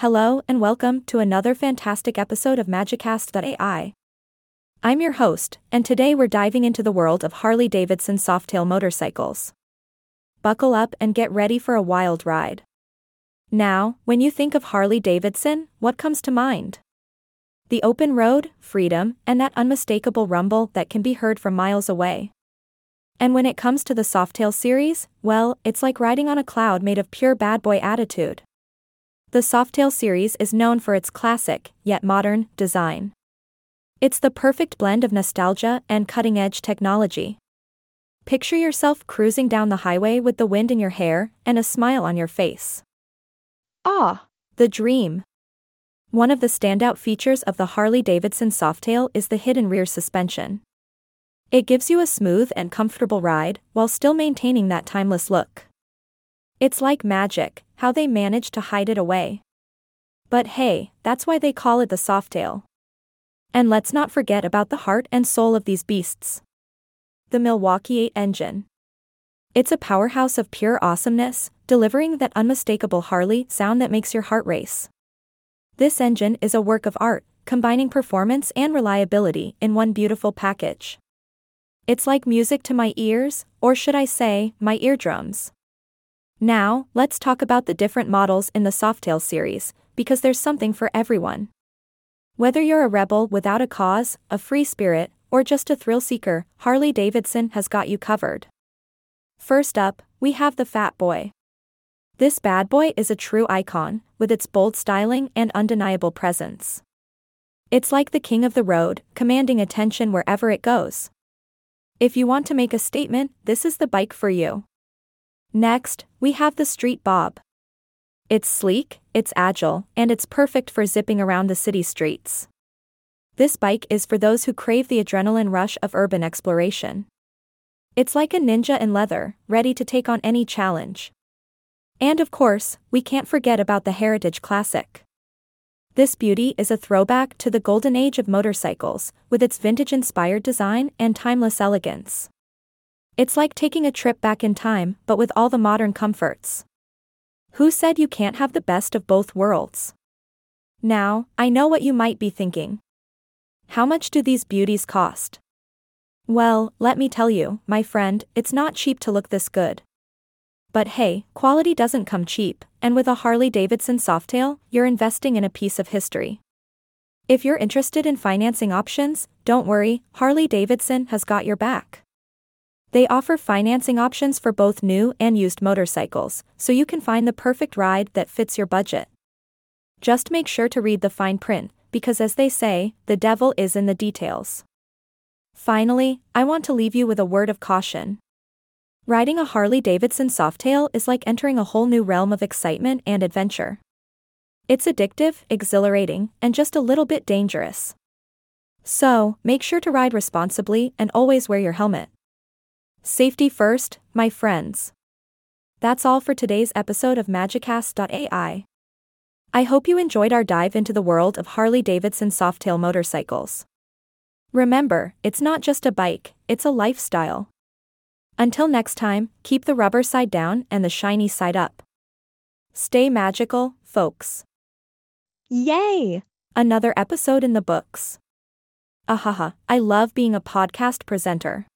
Hello and welcome to another fantastic episode of Magicast.ai. I'm your host, and today we're diving into the world of Harley Davidson Softail motorcycles. Buckle up and get ready for a wild ride. Now, when you think of Harley Davidson, what comes to mind? The open road, freedom, and that unmistakable rumble that can be heard from miles away. And when it comes to the Softail series, well, it's like riding on a cloud made of pure bad boy attitude. The Softail series is known for its classic, yet modern, design. It's the perfect blend of nostalgia and cutting edge technology. Picture yourself cruising down the highway with the wind in your hair and a smile on your face. Ah, the dream. One of the standout features of the Harley Davidson Softail is the hidden rear suspension. It gives you a smooth and comfortable ride while still maintaining that timeless look. It's like magic, how they manage to hide it away. But hey, that's why they call it the Softail. And let's not forget about the heart and soul of these beasts. The Milwaukee 8 engine. It's a powerhouse of pure awesomeness, delivering that unmistakable Harley sound that makes your heart race. This engine is a work of art, combining performance and reliability in one beautiful package. It's like music to my ears, or should I say, my eardrums. Now, let's talk about the different models in the Softail series, because there's something for everyone. Whether you're a rebel without a cause, a free spirit, or just a thrill seeker, Harley Davidson has got you covered. First up, we have the Fat Boy. This bad boy is a true icon, with its bold styling and undeniable presence. It's like the king of the road, commanding attention wherever it goes. If you want to make a statement, this is the bike for you. Next, we have the Street Bob. It's sleek, it's agile, and it's perfect for zipping around the city streets. This bike is for those who crave the adrenaline rush of urban exploration. It's like a ninja in leather, ready to take on any challenge. And of course, we can't forget about the Heritage Classic. This beauty is a throwback to the golden age of motorcycles, with its vintage inspired design and timeless elegance. It's like taking a trip back in time, but with all the modern comforts. Who said you can't have the best of both worlds? Now, I know what you might be thinking. How much do these beauties cost? Well, let me tell you, my friend, it's not cheap to look this good. But hey, quality doesn't come cheap, and with a Harley Davidson Softail, you're investing in a piece of history. If you're interested in financing options, don't worry, Harley Davidson has got your back. They offer financing options for both new and used motorcycles, so you can find the perfect ride that fits your budget. Just make sure to read the fine print, because as they say, the devil is in the details. Finally, I want to leave you with a word of caution. Riding a Harley Davidson Softail is like entering a whole new realm of excitement and adventure. It's addictive, exhilarating, and just a little bit dangerous. So, make sure to ride responsibly and always wear your helmet. Safety first, my friends. That's all for today's episode of Magicast.ai. I hope you enjoyed our dive into the world of Harley Davidson Softail motorcycles. Remember, it's not just a bike, it's a lifestyle. Until next time, keep the rubber side down and the shiny side up. Stay magical, folks. Yay! Another episode in the books. Ahaha, I love being a podcast presenter.